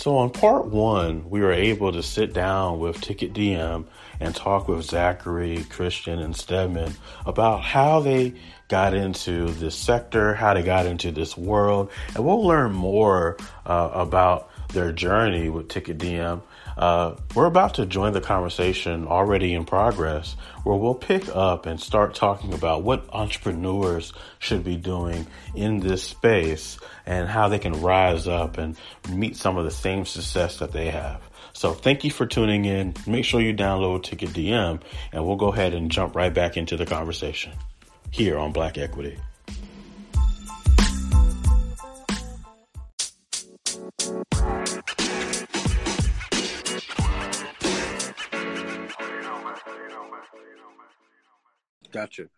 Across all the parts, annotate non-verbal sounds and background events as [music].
So, on part one, we were able to sit down with Ticket DM and talk with Zachary, Christian, and Stedman about how they got into this sector, how they got into this world, and we'll learn more uh, about their journey with Ticket DM. Uh, we're about to join the conversation already in progress where we'll pick up and start talking about what entrepreneurs should be doing in this space and how they can rise up and meet some of the same success that they have. So thank you for tuning in. Make sure you download Ticket DM and we'll go ahead and jump right back into the conversation here on Black Equity. Gotcha.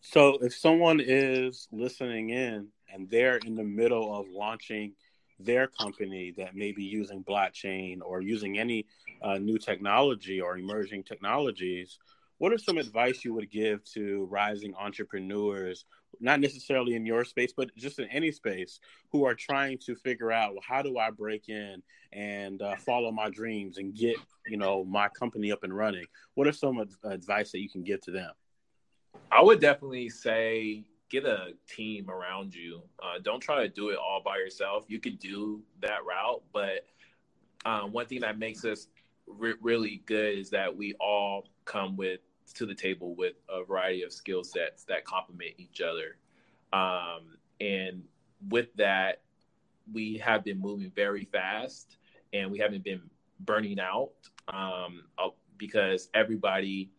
So if someone is listening in and they're in the middle of launching their company that may be using blockchain or using any uh, new technology or emerging technologies, what are some advice you would give to rising entrepreneurs, not necessarily in your space, but just in any space, who are trying to figure out, well, how do I break in and uh, follow my dreams and get, you know, my company up and running? What are some advice that you can give to them? I would definitely say get a team around you. Uh, don't try to do it all by yourself. You could do that route, but um, one thing that makes us re- really good is that we all come with to the table with a variety of skill sets that complement each other. Um, and with that, we have been moving very fast and we haven't been burning out um, because everybody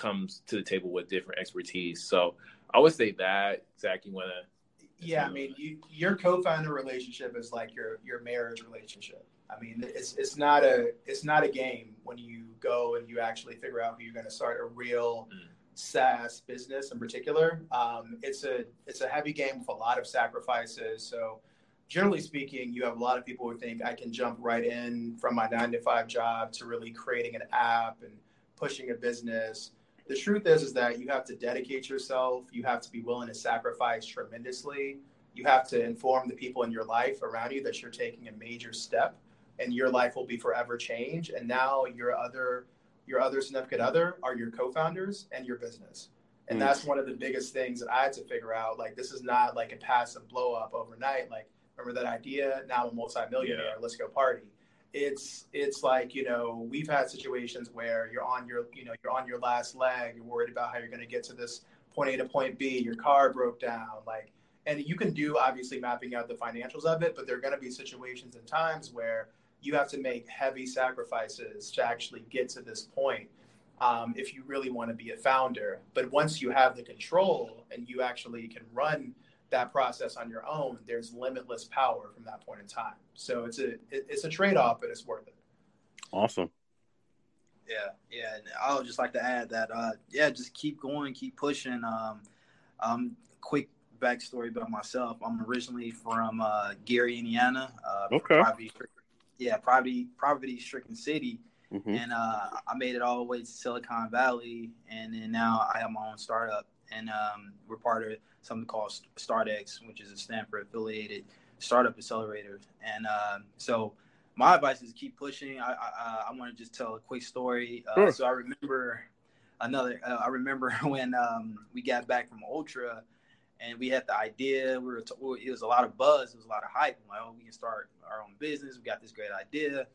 comes to the table with different expertise. So I would say that, Zach, you want to? Yeah, I mean, you, your co-founder relationship is like your your marriage relationship. I mean, it's it's not a it's not a game when you go and you actually figure out who you're going to start a real mm. SaaS business in particular. Um, it's a it's a heavy game with a lot of sacrifices. So generally speaking, you have a lot of people who think I can jump right in from my nine to five job to really creating an app and pushing a business the truth is is that you have to dedicate yourself. You have to be willing to sacrifice tremendously. You have to inform the people in your life around you that you're taking a major step and your life will be forever changed. And now your other your other significant other are your co-founders and your business. And mm. that's one of the biggest things that i had to figure out. Like this is not like a passive blow up overnight. Like remember that idea? Now i'm a multimillionaire. Yeah. let's go party it's it's like you know we've had situations where you're on your you know you're on your last leg you're worried about how you're going to get to this point a to point b your car broke down like and you can do obviously mapping out the financials of it but there are going to be situations and times where you have to make heavy sacrifices to actually get to this point um, if you really want to be a founder. But once you have the control and you actually can run that process on your own, there's limitless power from that point in time. So it's a it, it's a trade off, but it's worth it. Awesome. Yeah, yeah. And I would just like to add that, uh, yeah, just keep going, keep pushing. Um, um, quick backstory about myself. I'm originally from uh, Gary, Indiana. Uh, okay. Poverty, yeah, poverty, poverty-stricken city, mm-hmm. and uh, I made it all the way to Silicon Valley, and then now I have my own startup, and um, we're part of something called StartX, which is a Stanford affiliated startup accelerator. And uh, so my advice is keep pushing. I I, I want to just tell a quick story. Uh, sure. So I remember another. Uh, I remember [laughs] when um, we got back from Ultra, and we had the idea. We were t- it was a lot of buzz. It was a lot of hype. I'm like, oh, we can start our own business. We got this great idea.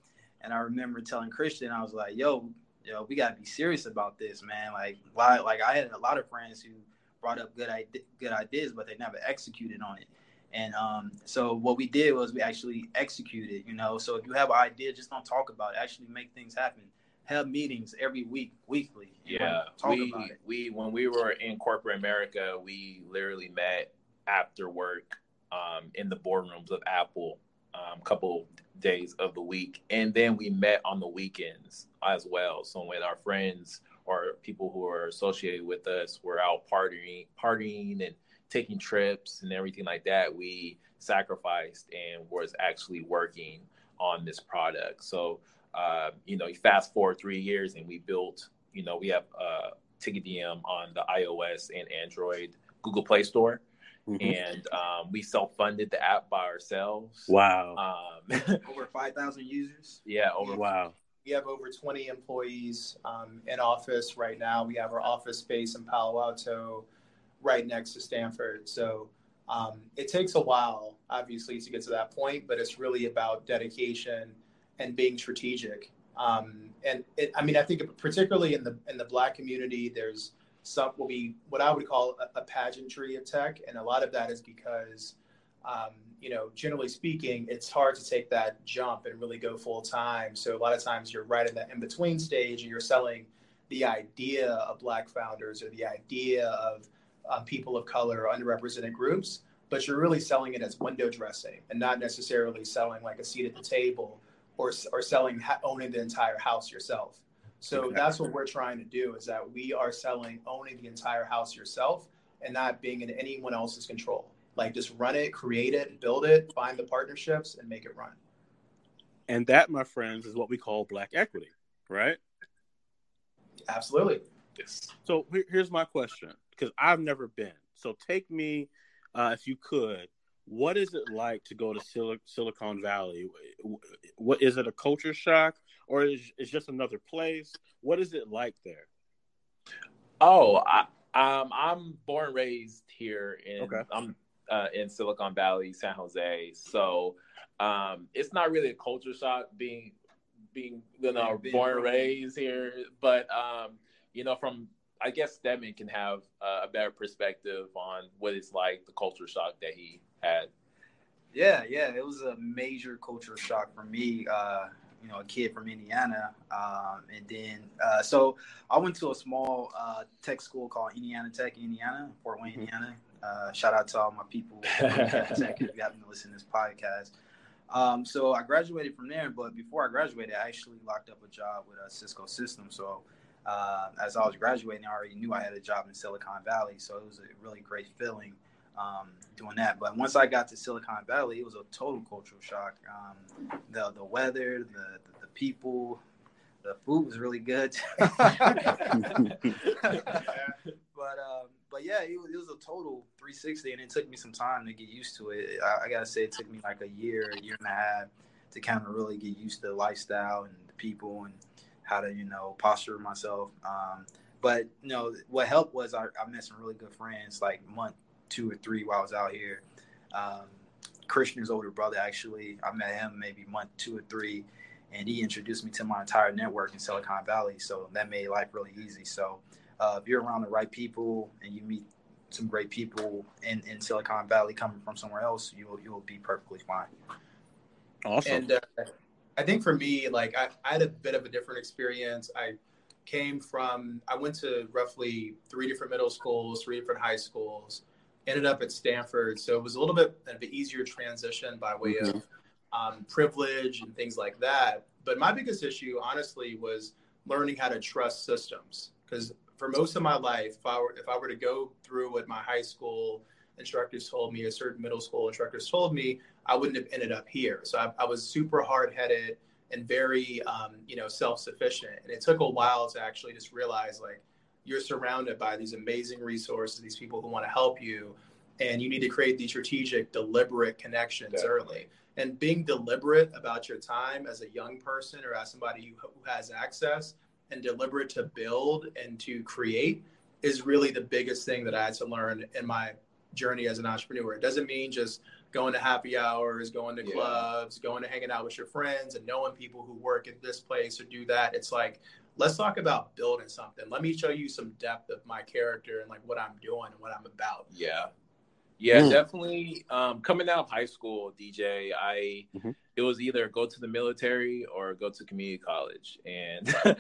And I remember telling Christian, I was like, yo, yo, we gotta be serious about this, man. Like, like I had a lot of friends who brought up good good ideas, but they never executed on it. And um, so what we did was we actually executed. You know, so if you have an idea, just don't talk about it. Actually, make things happen. Have meetings every week, weekly. Yeah, we we when we were in corporate America, we literally met after work um, in the boardrooms of Apple a um, couple days of the week, and then we met on the weekends as well. So when our friends or people who are associated with us were out partying, partying and taking trips and everything like that, we sacrificed and was actually working on this product. So, uh, you know, you fast forward three years and we built, you know, we have uh, TicketDM on the iOS and Android Google Play Store. mm-hmm. and um, we self-funded the app by ourselves. Wow. Um, [laughs] over five thousand users. Yeah. Over. Wow. We have over 20 employees um, in office right now. We have our office space in Palo Alto, right next to Stanford. So um, it takes a while, obviously, to get to that point, but it's really about dedication and being strategic. Um, and it, I mean, I think particularly in the in the Black community, there's some will be what I would call a, a pageantry of tech, and a lot of that is because um, you know, generally speaking, it's hard to take that jump and really go full time. So a lot of times you're right in that in between stage, and you're selling the idea of Black founders or the idea of um, people of color or underrepresented groups, but you're really selling it as window dressing and not necessarily selling like a seat at the table or or selling owning the entire house yourself. So exactly. that's what we're trying to do is that we are selling owning the entire house yourself and not being in anyone else's control. Like just run it, create it, build it, find the partnerships and make it run. And that, my friends, is what we call black equity, right? Absolutely. Yes. So here's my question because I've never been. So take me, uh, if you could, what is it like to go to Sil- Silicon Valley? What is it a culture shock? or is it just another place? What is it like there? Oh, I, um, I'm born and raised here in okay. I'm uh, in Silicon Valley, San Jose. So um, it's not really a culture shock being being you know born and raised here, but um, you know from I guess Stedman can have a better perspective on what it's like the culture shock that he had. Yeah, yeah, it was a major culture shock for me. Uh, you know a kid from Indiana, um, and then uh, so I went to a small uh, tech school called Indiana Tech, Indiana, Fort Wayne, mm-hmm. Indiana. Uh, shout out to all my people Tech if you happen to listen to this podcast. Um, so I graduated from there, but before I graduated, I actually locked up a job with a Cisco system. So uh, as I was graduating, I already knew I had a job in Silicon Valley, so it was a really great feeling um, doing that. But once I got to Silicon Valley, it was a total cultural shock. Um, the the weather, the, the, the people, the food was really good. [laughs] [laughs] but um, but yeah, it was, it was a total 360, and it took me some time to get used to it. I, I gotta say, it took me like a year, a year and a half to kind of really get used to the lifestyle and the people and how to you know posture myself. Um, but you know what helped was I, I met some really good friends like month two or three while I was out here. Um, Christian's older brother, actually, I met him maybe month two or three, and he introduced me to my entire network in Silicon Valley. So that made life really easy. So uh, if you're around the right people and you meet some great people in, in Silicon Valley coming from somewhere else, you'll you'll be perfectly fine. Awesome. And uh, I think for me, like I, I had a bit of a different experience. I came from I went to roughly three different middle schools, three different high schools ended up at Stanford. So it was a little bit of an easier transition by way mm-hmm. of um, privilege and things like that. But my biggest issue, honestly, was learning how to trust systems. Because for most of my life, if I were if I were to go through what my high school instructors told me, or certain middle school instructors told me, I wouldn't have ended up here. So I, I was super hard headed and very, um, you know, self sufficient. And it took a while to actually just realize, like, you're surrounded by these amazing resources, these people who want to help you, and you need to create these strategic, deliberate connections Definitely. early. And being deliberate about your time as a young person or as somebody who, who has access and deliberate to build and to create is really the biggest thing that I had to learn in my journey as an entrepreneur. It doesn't mean just going to happy hours, going to yeah. clubs, going to hanging out with your friends and knowing people who work at this place or do that. It's like let's talk about building something. Let me show you some depth of my character and like what I'm doing and what I'm about. Yeah. Yeah, mm. definitely. Um, coming out of high school, DJ, I mm-hmm. it was either go to the military or go to community college, and [laughs]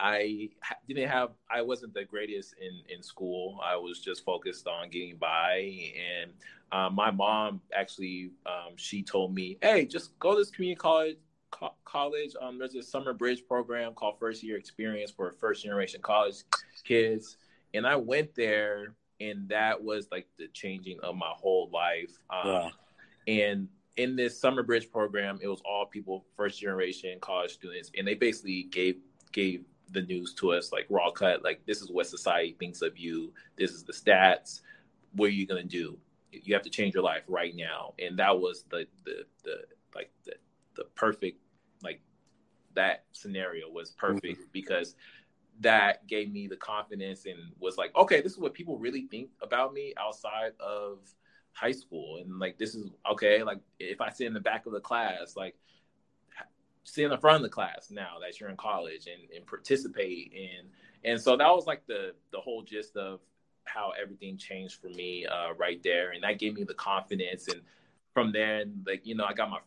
I didn't have. I wasn't the greatest in in school. I was just focused on getting by, and um, my mom actually um, she told me, "Hey, just go to this community college co- college. Um, there's a summer bridge program called First Year Experience for first generation college kids, and I went there, and that was like the changing of my whole life. Um. And in this summer bridge program, it was all people first generation college students, and they basically gave gave the news to us like raw cut, like this is what society thinks of you. This is the stats. What are you gonna do? you have to change your life right now and that was the the the like the the perfect like that scenario was perfect mm-hmm. because that gave me the confidence and was like okay this is what people really think about me outside of high school. And like this is okay like if i sit in the back of the class like sit in the front of the class now that you're in college and, and participate in. And so that was like the the whole gist of how everything changed for me uh, right there, and that gave me the confidence. And from there, like you know, I got my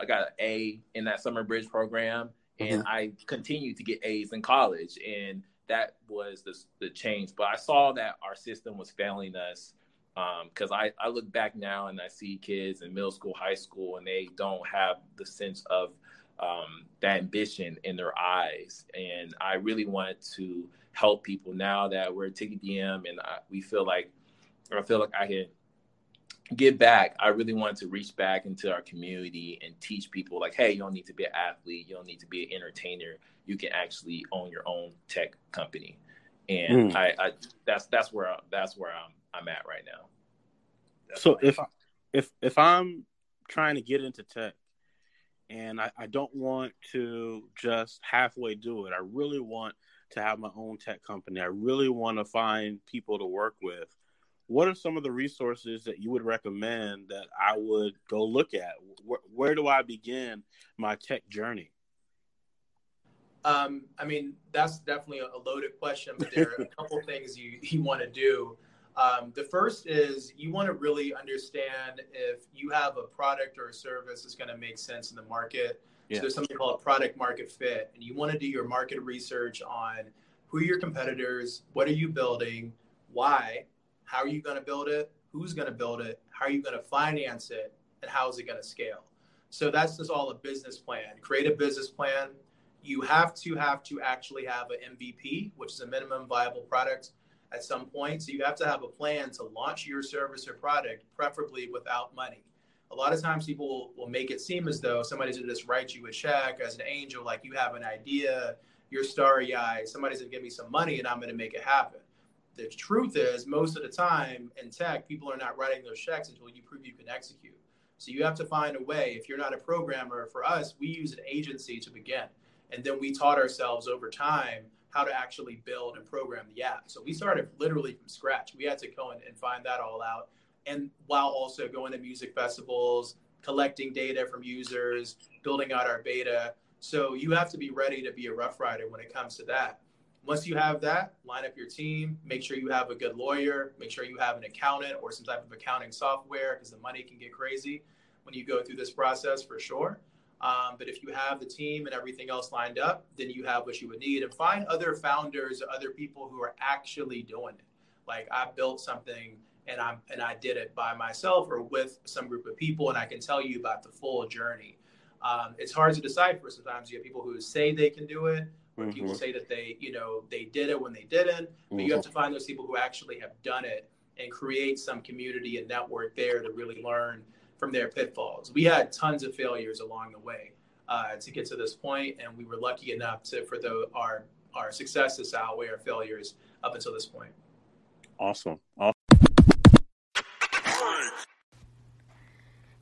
I got an A in that summer bridge program, and mm-hmm. I continued to get A's in college, and that was the the change. But I saw that our system was failing us because um, I I look back now and I see kids in middle school, high school, and they don't have the sense of um, that ambition in their eyes, and I really wanted to help people now that we're Ticket DM and I, we feel like, or I feel like I can give back. I really wanted to reach back into our community and teach people like, hey, you don't need to be an athlete, you don't need to be an entertainer. You can actually own your own tech company, and mm. I, I, that's that's where I, that's where I'm I'm at right now. That's so if if if I'm trying to get into tech and I, I don't want to just halfway do it, I really want to have my own tech company. I really want to find people to work with. What are some of the resources that you would recommend that I would go look at? Where, where do I begin my tech journey? Um, I mean, that's definitely a loaded question, but there are a [laughs] couple things you, you want to do. Um, the first is you want to really understand if you have a product or a service that's going to make sense in the market. Yeah. So there's something called product market fit, and you want to do your market research on who are your competitors, what are you building, why, how are you going to build it, who's going to build it, how are you going to finance it, and how is it going to scale. So that's just all a business plan. Create a business plan. You have to have to actually have an MVP, which is a minimum viable product at some point. So you have to have a plan to launch your service or product, preferably without money a lot of times people will, will make it seem as though somebody's gonna just write you a check as an angel, like you have an idea, you're starry eyed, somebody's gonna give me some money and I'm gonna make it happen. The truth is, most of the time in tech, people are not writing those checks until you prove you can execute. So you have to find a way. If you're not a programmer, for us, we use an agency to begin. And then we taught ourselves over time how to actually build and program the app. So we started literally from scratch. We had to go and, find that all out and while also going to music festivals, collecting data from users, building out our beta. So you have to be ready to be a rough rider when it comes to that. Once you have that, line up your team, make sure you have a good lawyer, make sure you have an accountant or some type of accounting software because the money can get crazy when you go through this process for sure. Um, but if you have the team and everything else lined up, then you have what you would need and find other founders, other people who are actually doing it. Like I built something and I and I did it by myself or with some group of people, and I can tell you about the full journey. Um, it's hard to decipher. Sometimes you have people who say they can do it, mm-hmm. people say that they, you know, they did it when they didn't. But mm-hmm. you have to find those people who actually have done it and create some community and network there to really learn from their pitfalls. We had tons of failures along the way uh, to get to this point, and we were lucky enough to for the our our successes outweigh our failures up until this point. Awesome. awesome.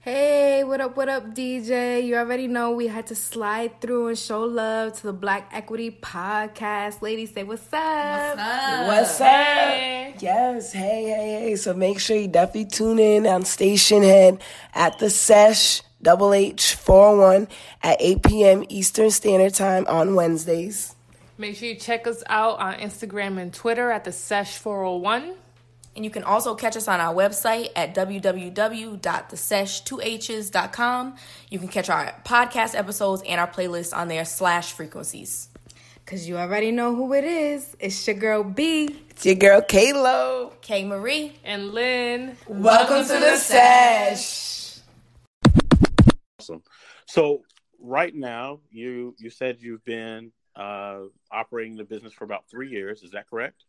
Hey, what up, what up, DJ? You already know we had to slide through and show love to the Black Equity Podcast. Ladies, say what's up? What's up? What's up? Yes, hey, hey, hey. So make sure you definitely tune in on Stationhead at the Sesh Double H 401 at 8 p.m. Eastern Standard Time on Wednesdays. Make sure you check us out on Instagram and Twitter at the Sesh 401. And you can also catch us on our website at www.thesesh2hs.com. You can catch our podcast episodes and our playlists on there slash frequencies. Cause you already know who it is. It's your girl B. It's your girl Kalo. K Marie. And Lynn. Welcome, Welcome to, to the Sesh. Awesome. So right now, you you said you've been uh, operating the business for about three years. Is that correct?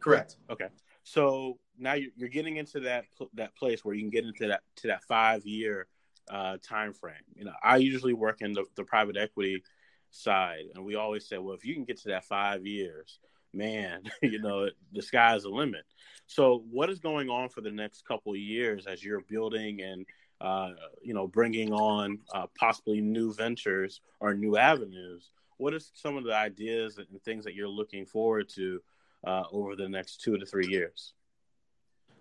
Correct. Okay. So now you're getting into that that place where you can get into that to that five year uh, time frame. You know, I usually work in the, the private equity side, and we always say, well, if you can get to that five years, man, [laughs] you know, the sky is the limit. So, what is going on for the next couple of years as you're building and uh, you know bringing on uh, possibly new ventures or new avenues? What are some of the ideas and things that you're looking forward to uh, over the next two to three years?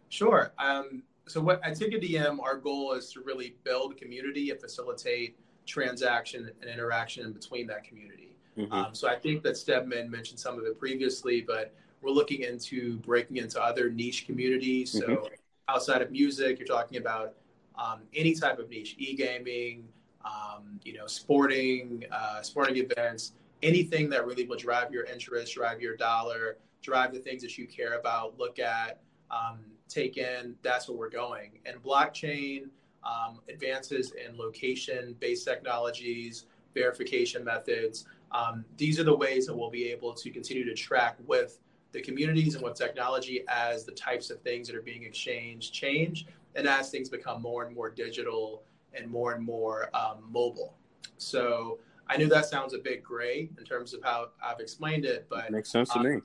Sure. Um, so, what at Ticket DM, our goal is to really build community and facilitate transaction and interaction in between that community. Mm-hmm. Um, so, I think that Stedman mentioned some of it previously, but we're looking into breaking into other niche communities. So, mm-hmm. outside of music, you're talking about um, any type of niche, e-gaming, um, you know, sporting, uh, sporting events, anything that really will drive your interest, drive your dollar, drive the things that you care about, look at, um, take in. That's where we're going. And blockchain um, advances in location-based technologies, verification methods. Um, these are the ways that we'll be able to continue to track with the communities and with technology as the types of things that are being exchanged change and as things become more and more digital and more and more um, mobile. So I knew that sounds a bit gray in terms of how I've explained it, but it makes sense to um, me.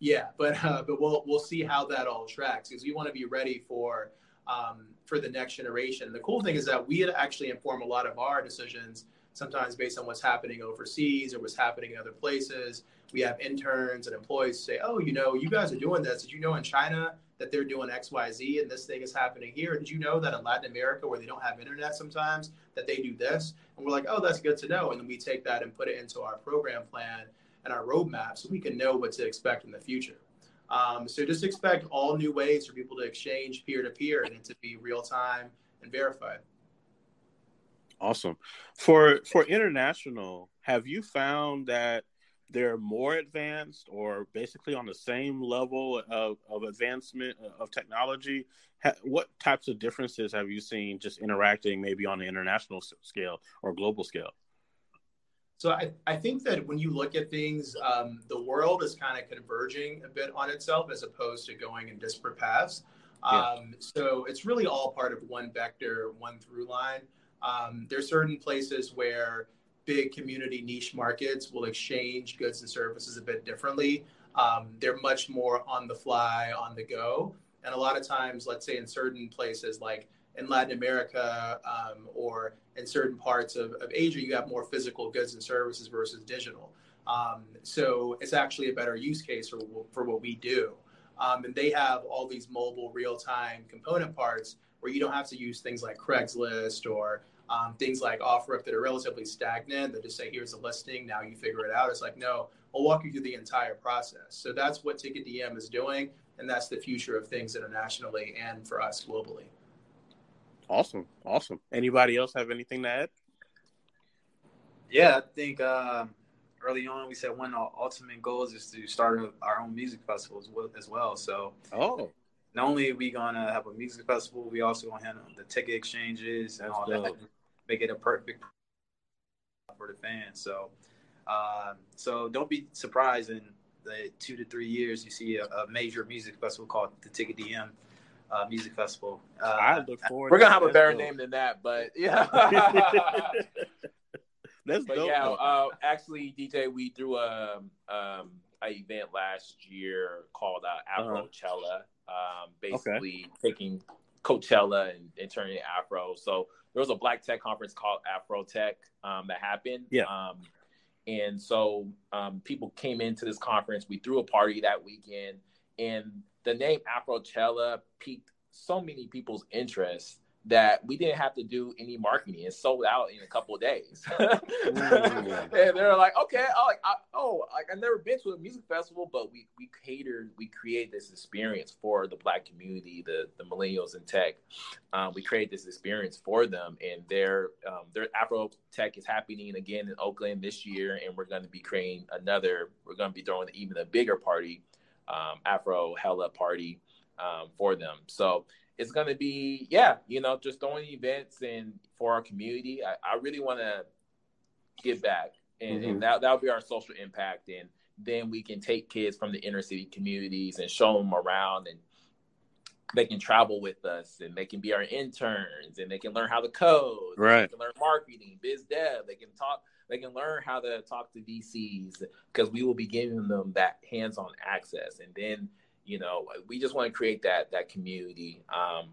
Yeah, but uh, but we'll we'll see how that all tracks because we want to be ready for um, for the next generation. The cool thing is that we actually inform a lot of our decisions sometimes based on what's happening overseas or what's happening in other places. We have interns and employees say, "Oh, you know, you guys are doing this. Did you know in China that they're doing X, Y, Z, and this thing is happening here. Did you know that in Latin America, where they don't have internet sometimes, that they do this? And we're like, oh, that's good to know. And then we take that and put it into our program plan and our roadmap so we can know what to expect in the future. Um, so just expect all new ways for people to exchange peer to peer and to be real time and verified. Awesome. For for international, have you found that they're more advanced or basically on the same level of, of advancement uh, of technology what types of differences have you seen just interacting maybe on an international scale or global scale so I, I think that when you look at things um, the world is kind of converging a bit on itself as opposed to going in disparate paths um, yeah. so it's really all part of one vector one through line um, there's certain places where big community niche markets will exchange goods and services a bit differently. Um, they're much more on the fly, on the go. And a lot of times, let's say in certain places like in Latin America um, or in certain parts of, of, Asia, you have more physical goods and services versus digital. Um, so it's actually a better use case for, for what we do. Um, and they have all these mobile real time component parts where you don't have to use things like Craigslist or um, things like OfferUp that are relatively stagnant that just say, here's a listing, now you figure it out. It's like, no, I'll walk you through the entire process. So that's what Ticket DM is doing, and that's the future of things internationally and for us globally. Awesome. Awesome. Anybody else have anything to add? Yeah, I think uh, early on we said one of our ultimate goals is to start our own music festival as well. So, oh, not only are we gonna have a music festival, we also gonna handle the ticket exchanges and That's all dope. that make it a perfect for the fans. So, uh, so don't be surprised in the two to three years you see a, a major music festival called the Ticket DM uh, Music Festival. Uh, I look forward. We're gonna have a better name than that, but [laughs] yeah. [laughs] That's but dope. Yeah, uh, actually, DJ, we threw a um, an event last year called uh, Afrochella. Uh-huh. Um, basically okay. taking Coachella and, and turning it Afro. So there was a Black Tech conference called Afro Tech um, that happened. Yeah. Um, and so um, people came into this conference. We threw a party that weekend, and the name Afrochella piqued so many people's interest that we didn't have to do any marketing. It sold out in a couple of days. [laughs] and they're like, okay, oh, like, I, oh, like I've never been to a music festival, but we we catered, we create this experience for the Black community, the the millennials in tech. Um, we create this experience for them, and their um, their Afro Tech is happening again in Oakland this year, and we're going to be creating another. We're going to be throwing even a bigger party, um, Afrochella party um, for them. So it's gonna be yeah, you know, just throwing events and for our community. I, I really want to give back, and, mm-hmm. and that that'll be our social impact, and then we can take kids from the inner city communities and show them around and they can travel with us and they can be our interns and they can learn how to code. Right. They can learn marketing, biz dev. They can talk. They can learn how to talk to VCs because we will be giving them that hands-on access. And then, you know, we just want to create that that community um,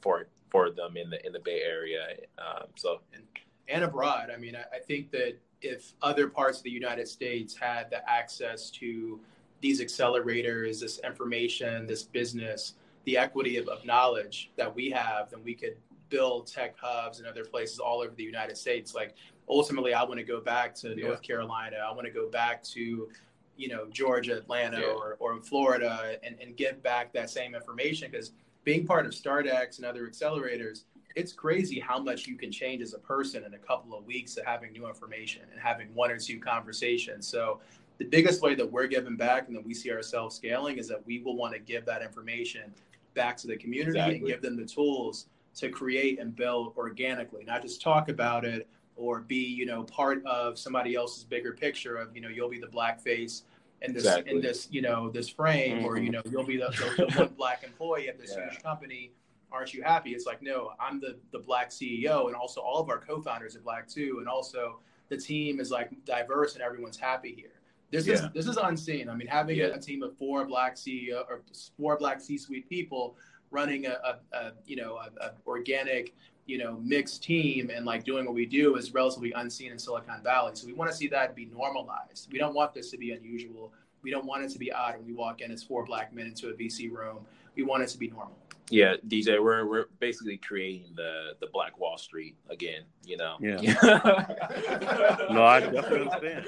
for for them in the in the Bay Area. Um, so and, and abroad. I mean, I, I think that if other parts of the United States had the access to these accelerators, this information, this business, the equity of, of knowledge that we have, then we could build tech hubs in other places all over the United States. Like ultimately, I want to go back to yeah. North Carolina. I want to go back to, you know, Georgia, Atlanta, yeah. or, or Florida, and, and get back that same information because being part of StartX and other accelerators, it's crazy how much you can change as a person in a couple of weeks of having new information and having one or two conversations. So the biggest way that we're giving back and that we see ourselves scaling is that we will want to give that information back to the community exactly. and give them the tools to create and build organically, not just talk about it or be, you know, part of somebody else's bigger picture of, you know, you'll be the black face in this exactly. in this, you know, this frame, mm-hmm. or you know, you'll be the, the, the one [laughs] black employee at this yeah. huge company. Aren't you happy? It's like, no, I'm the the black CEO, and also all of our co-founders are black too, and also the team is like diverse and everyone's happy here. This yeah. is this is unseen. I mean, having yeah. a, a, team of four black CEO or four black C-suite people running a, a, a you know a, organic you know mixed team and like doing what we do is relatively unseen in Silicon Valley. So we want to see that be normalized. We don't want this to be unusual. We don't want it to be odd when we walk in as four black men into a VC room. We want it to be normal. Yeah, DJ, we're we're basically creating the the Black Wall Street again. You know. Yeah. [laughs] no, I definitely understand.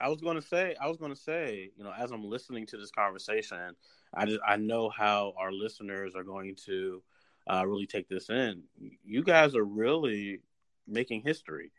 I was going to say, I was going to say, you know, as I'm listening to this conversation, I just I know how our listeners are going to uh, really take this in. You guys are really making history.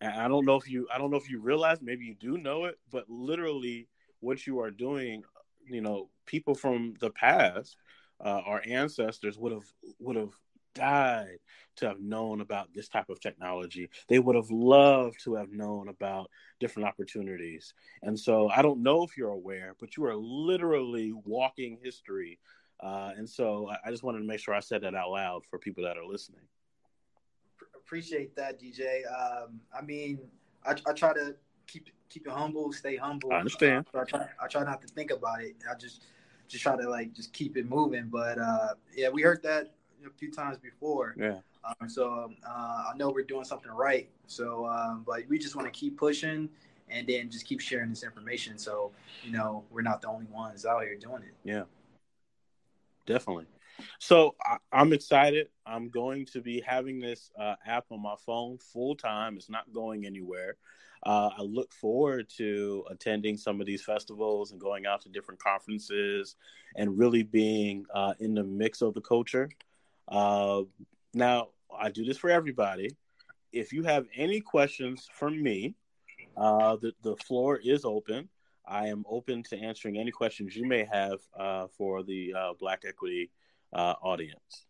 And I don't know if you, I don't know if you realize, maybe you do know it, but literally, what you are doing, you know, people from the past, uh, our ancestors would have would have died to have known about this type of technology. They would have loved to have known about different opportunities. And so I don't know if you're aware, but you are literally walking history. Uh, and so I just wanted to make sure I said that out loud for people that are listening. Appreciate that, DJ. Um, I mean, I, I, try to keep keep it humble, stay humble. I understand. Uh, I, try, I try not to think about it. I just just try to like just keep it moving. But uh, yeah, we heard that a few times before. Yeah. Um, so um, uh, I know we're doing something right. So, um, but we just want to keep pushing and then just keep sharing this information. So, you know, we're not the only ones out here doing it. Yeah. Definitely. So I, am excited. I'm going to be having this uh, app on my phone full time. It's not going anywhere. Uh, I look forward to attending some of these festivals and going out to different conferences and really being uh, in the mix of the culture. Uh, now, I do this for everybody. If you have any questions for me, uh, the, the floor is open. I am open to answering any questions you may have uh, for the uh, Black Equity uh, audience.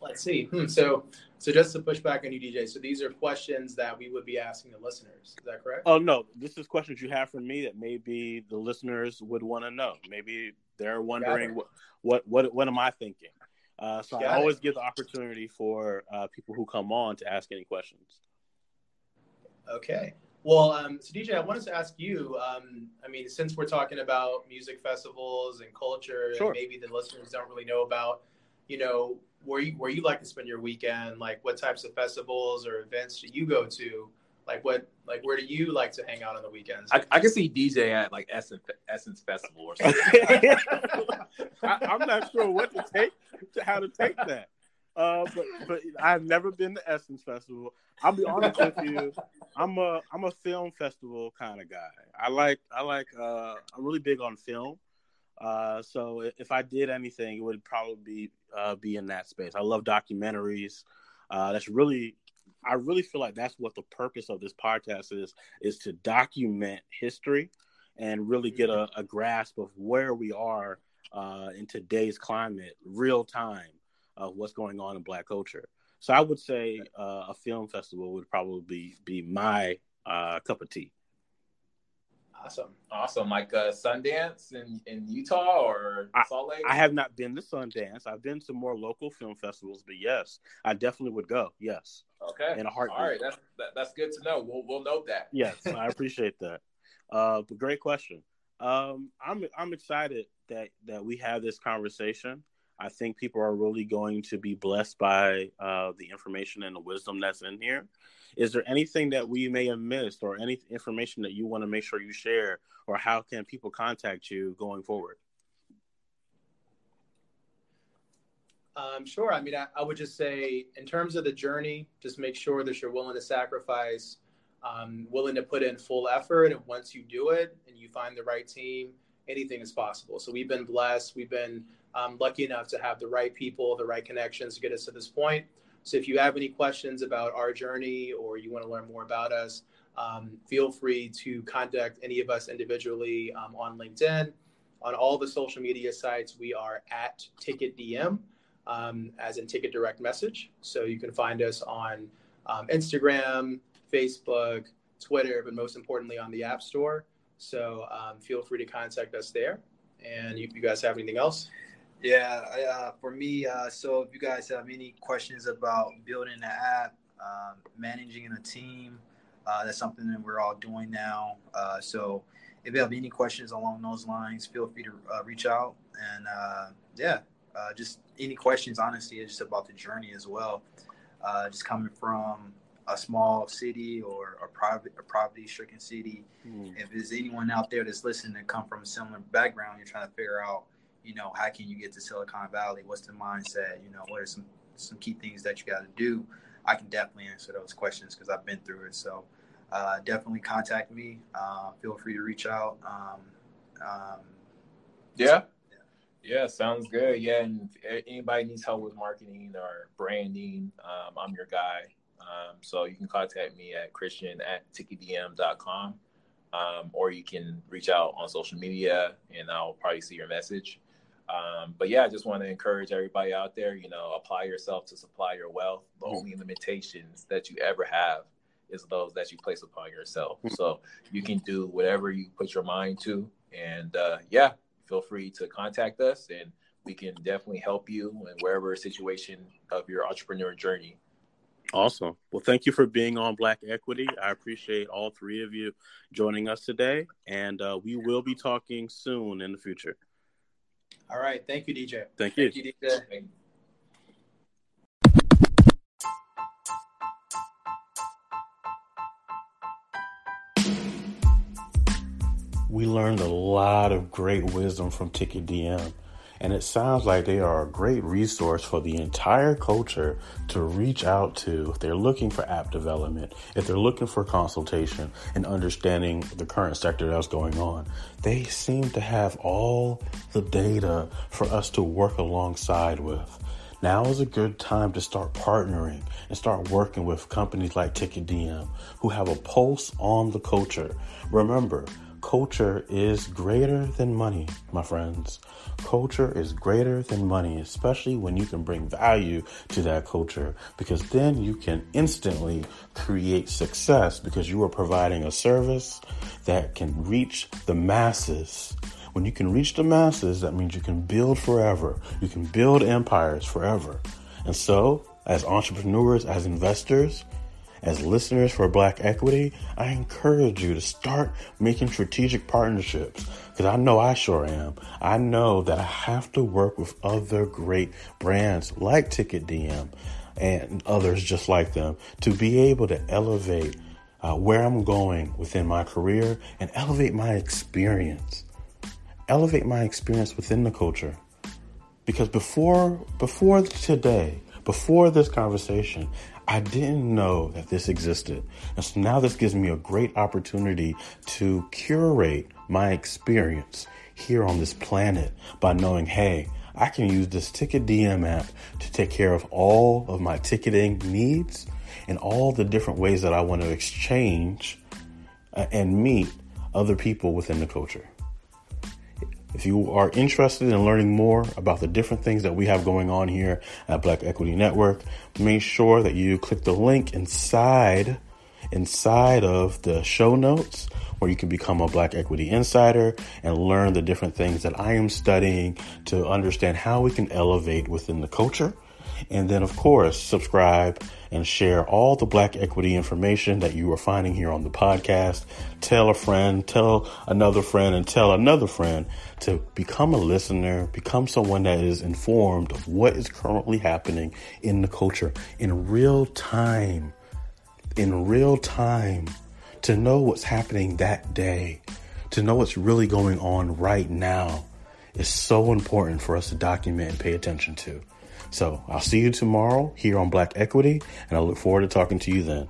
Let's see. Hmm. So, so just to push back on you, DJ. So these are questions that we would be asking the listeners. Is that correct? Oh no, this is questions you have for me that maybe the listeners would want to know. Maybe they're wondering what, what what what am I thinking? Uh, so Got I always it. give the opportunity for uh, people who come on to ask any questions. Okay. Well, um, so DJ, I wanted to ask you. Um, I mean, since we're talking about music festivals and culture, sure. and maybe the listeners don't really know about, you know, where you where you like to spend your weekend, like what types of festivals or events do you go to? Like what, like where do you like to hang out on the weekends? I, I can see DJ at like Essence, Essence Festival or something. [laughs] I, am not sure what to take, to how to take that. Uh, but but I've never been to Essence Festival. I'll be honest with you. I'm a I'm a film festival kind of guy. I like I like uh, I'm really big on film. Uh, so if I did anything, it would probably be uh, be in that space. I love documentaries. Uh, that's really I really feel like that's what the purpose of this podcast is is to document history and really get a, a grasp of where we are uh, in today's climate, real time of what's going on in Black culture. So I would say uh, a film festival would probably be, be my uh, cup of tea. Awesome. Awesome. Like uh, Sundance in, in Utah or I, Salt Lake? I have not been to Sundance. I've been to more local film festivals, but yes, I definitely would go. Yes. Okay. In a heartbeat. All right. That's that, that's good to know. We'll we'll note that. Yes, [laughs] I appreciate that. Uh, but great question. Um, I'm I'm excited that that we have this conversation. I think people are really going to be blessed by uh, the information and the wisdom that's in here. Is there anything that we may have missed, or any information that you want to make sure you share, or how can people contact you going forward? Um, sure. I mean, I, I, would just say, in terms of the journey, just make sure that you're willing to sacrifice, um, willing to put in full effort. And once you do it and you find the right team, anything is possible. So we've been blessed. We've been um, lucky enough to have the right people, the right connections to get us to this point. So if you have any questions about our journey or you want to learn more about us, um, feel free to contact any of us individually um, on LinkedIn. On all the social media sites, we are at Ticket DM, um, as in Ticket Direct Message. So you can find us on um, Instagram, Facebook, Twitter, but most importantly on the App Store. So um, feel free to contact us there. And if you guys have anything else, yeah, uh, for me, uh, so if you guys have any questions about building an app, um, managing a team, uh, that's something that we're all doing now. Uh, so if you have any questions along those lines, feel free to uh, reach out. And uh, yeah, just any questions, honestly, it's just about the journey as well. just coming from a small city or a private, a poverty-stricken city. Mm. If there's anyone out there that's listening that come from a similar background, you're trying to figure out you know, how can you get to Silicon Valley? What's the mindset? You know, what are some some key things that you got to do? I can definitely answer those questions because I've been through it. So uh, definitely contact me. Uh, feel free to reach out. Um, um, yeah. Yeah, sounds good. Yeah, and if anybody needs help with marketing or branding, um, I'm your guy. Um, so you can contact me at christian at ticketdm.com um, or you can reach out on social media and I'll probably see your message. Um, but yeah, I just want to encourage everybody out there, you know, apply yourself to supply your wealth. The mm-hmm. only limitations that you ever have is those that you place upon yourself. Mm-hmm. So you can do whatever you put your mind to. And uh, yeah, feel free to contact us and we can definitely help you in wherever situation of your entrepreneur journey. Awesome. Well, thank you for being on Black Equity. I appreciate all three of you joining us today. And uh, we will be talking soon in the future. All right. Thank you, DJ. Thank you. Thank you, DJ. We learned a lot of great wisdom from Ticket DM, and it sounds like they are a great resource for the entire culture to reach out to if they're looking for app development, if they're looking for consultation and understanding the current sector that's going on. They seem to have all the data for us to work alongside with. Now is a good time to start partnering and start working with companies like TicketDM who have a pulse on the culture. Remember, culture is greater than money, my friends. Culture is greater than money, especially when you can bring value to that culture, because then you can instantly create success because you are providing a service that can reach the masses. When you can reach the masses, that means you can build forever. You can build empires forever. And so, as entrepreneurs, as investors, as listeners for Black Equity, I encourage you to start making strategic partnerships because I know I sure am. I know that I have to work with other great brands like Ticket DM and others just like them to be able to elevate uh, where I'm going within my career and elevate my experience. Elevate my experience within the culture. Because before before today, before this conversation, I didn't know that this existed. And so now this gives me a great opportunity to curate my experience here on this planet by knowing, hey, I can use this Ticket DM app to take care of all of my ticketing needs and all the different ways that I want to exchange uh, and meet other people within the culture. If you are interested in learning more about the different things that we have going on here at Black Equity Network, make sure that you click the link inside inside of the show notes where you can become a Black Equity Insider and learn the different things that I am studying to understand how we can elevate within the culture. And then, of course, subscribe and share all the Black equity information that you are finding here on the podcast. Tell a friend, tell another friend, and tell another friend to become a listener, become someone that is informed of what is currently happening in the culture in real time. In real time to know what's happening that day, to know what's really going on right now is so important for us to document and pay attention to. So I'll see you tomorrow here on Black Equity, and I look forward to talking to you then.